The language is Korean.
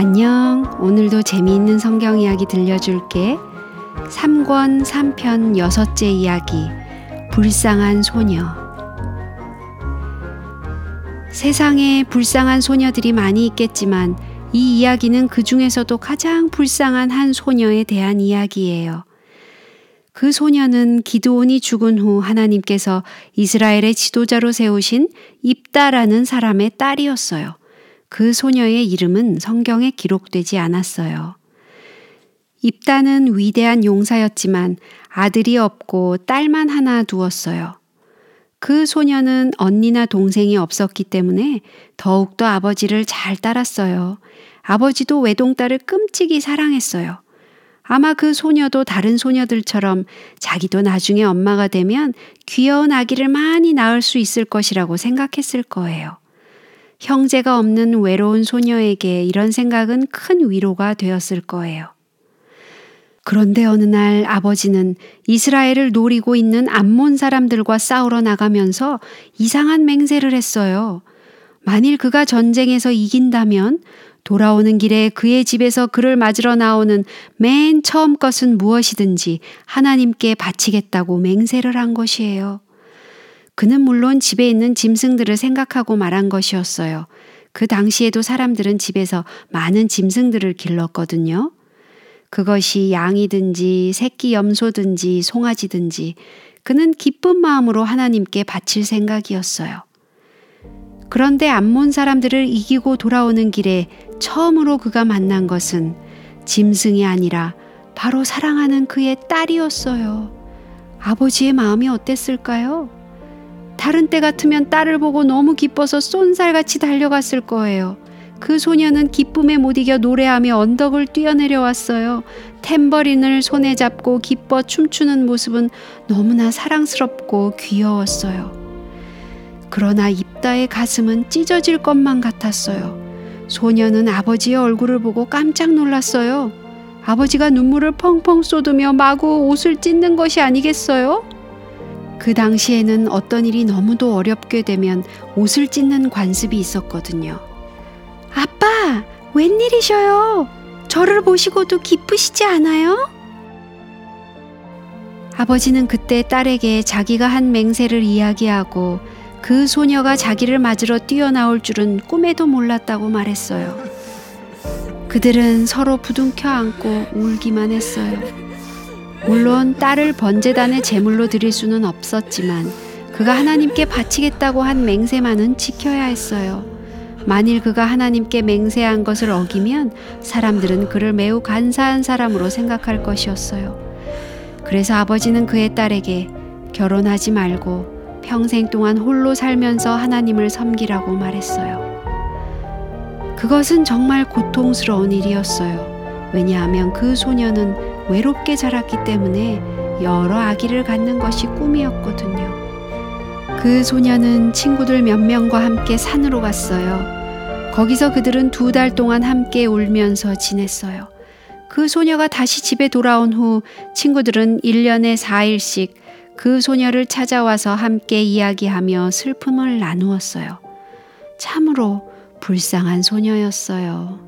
안녕. 오늘도 재미있는 성경 이야기 들려줄게. 3권 3편 여섯째 이야기. 불쌍한 소녀. 세상에 불쌍한 소녀들이 많이 있겠지만 이 이야기는 그 중에서도 가장 불쌍한 한 소녀에 대한 이야기예요. 그 소녀는 기드온이 죽은 후 하나님께서 이스라엘의 지도자로 세우신 입다라는 사람의 딸이었어요. 그 소녀의 이름은 성경에 기록되지 않았어요. 입다는 위대한 용사였지만 아들이 없고 딸만 하나 두었어요. 그 소녀는 언니나 동생이 없었기 때문에 더욱더 아버지를 잘 따랐어요. 아버지도 외동딸을 끔찍이 사랑했어요. 아마 그 소녀도 다른 소녀들처럼 자기도 나중에 엄마가 되면 귀여운 아기를 많이 낳을 수 있을 것이라고 생각했을 거예요. 형제가 없는 외로운 소녀에게 이런 생각은 큰 위로가 되었을 거예요. 그런데 어느 날 아버지는 이스라엘을 노리고 있는 암몬 사람들과 싸우러 나가면서 이상한 맹세를 했어요. 만일 그가 전쟁에서 이긴다면 돌아오는 길에 그의 집에서 그를 맞으러 나오는 맨 처음 것은 무엇이든지 하나님께 바치겠다고 맹세를 한 것이에요. 그는 물론 집에 있는 짐승들을 생각하고 말한 것이었어요. 그 당시에도 사람들은 집에서 많은 짐승들을 길렀거든요. 그것이 양이든지 새끼 염소든지 송아지든지 그는 기쁜 마음으로 하나님께 바칠 생각이었어요. 그런데 암몬 사람들을 이기고 돌아오는 길에 처음으로 그가 만난 것은 짐승이 아니라 바로 사랑하는 그의 딸이었어요. 아버지의 마음이 어땠을까요? 다른 때 같으면 딸을 보고 너무 기뻐서 쏜살같이 달려갔을 거예요. 그 소녀는 기쁨에 못 이겨 노래하며 언덕을 뛰어내려 왔어요. 탬버린을 손에 잡고 기뻐 춤추는 모습은 너무나 사랑스럽고 귀여웠어요. 그러나 입다의 가슴은 찢어질 것만 같았어요. 소녀는 아버지의 얼굴을 보고 깜짝 놀랐어요. 아버지가 눈물을 펑펑 쏟으며 마구 옷을 찢는 것이 아니겠어요? 그 당시에는 어떤 일이 너무도 어렵게 되면 옷을 찢는 관습이 있었거든요. 아빠, 웬일이셔요? 저를 보시고도 기쁘시지 않아요? 아버지는 그때 딸에게 자기가 한 맹세를 이야기하고 그 소녀가 자기를 맞으러 뛰어나올 줄은 꿈에도 몰랐다고 말했어요. 그들은 서로 부둥켜 안고 울기만 했어요. 물론 딸을 번제단의 제물로 드릴 수는 없었지만 그가 하나님께 바치겠다고 한 맹세만은 지켜야 했어요. 만일 그가 하나님께 맹세한 것을 어기면 사람들은 그를 매우 간사한 사람으로 생각할 것이었어요. 그래서 아버지는 그의 딸에게 결혼하지 말고 평생 동안 홀로 살면서 하나님을 섬기라고 말했어요. 그것은 정말 고통스러운 일이었어요. 왜냐하면 그 소녀는 외롭게 자랐기 때문에 여러 아기를 갖는 것이 꿈이었거든요. 그 소녀는 친구들 몇 명과 함께 산으로 갔어요. 거기서 그들은 두 달 동안 함께 울면서 지냈어요. 그 소녀가 다시 집에 돌아온 후 친구들은 1년에 4일씩 그 소녀를 찾아와서 함께 이야기하며 슬픔을 나누었어요. 참으로 불쌍한 소녀였어요.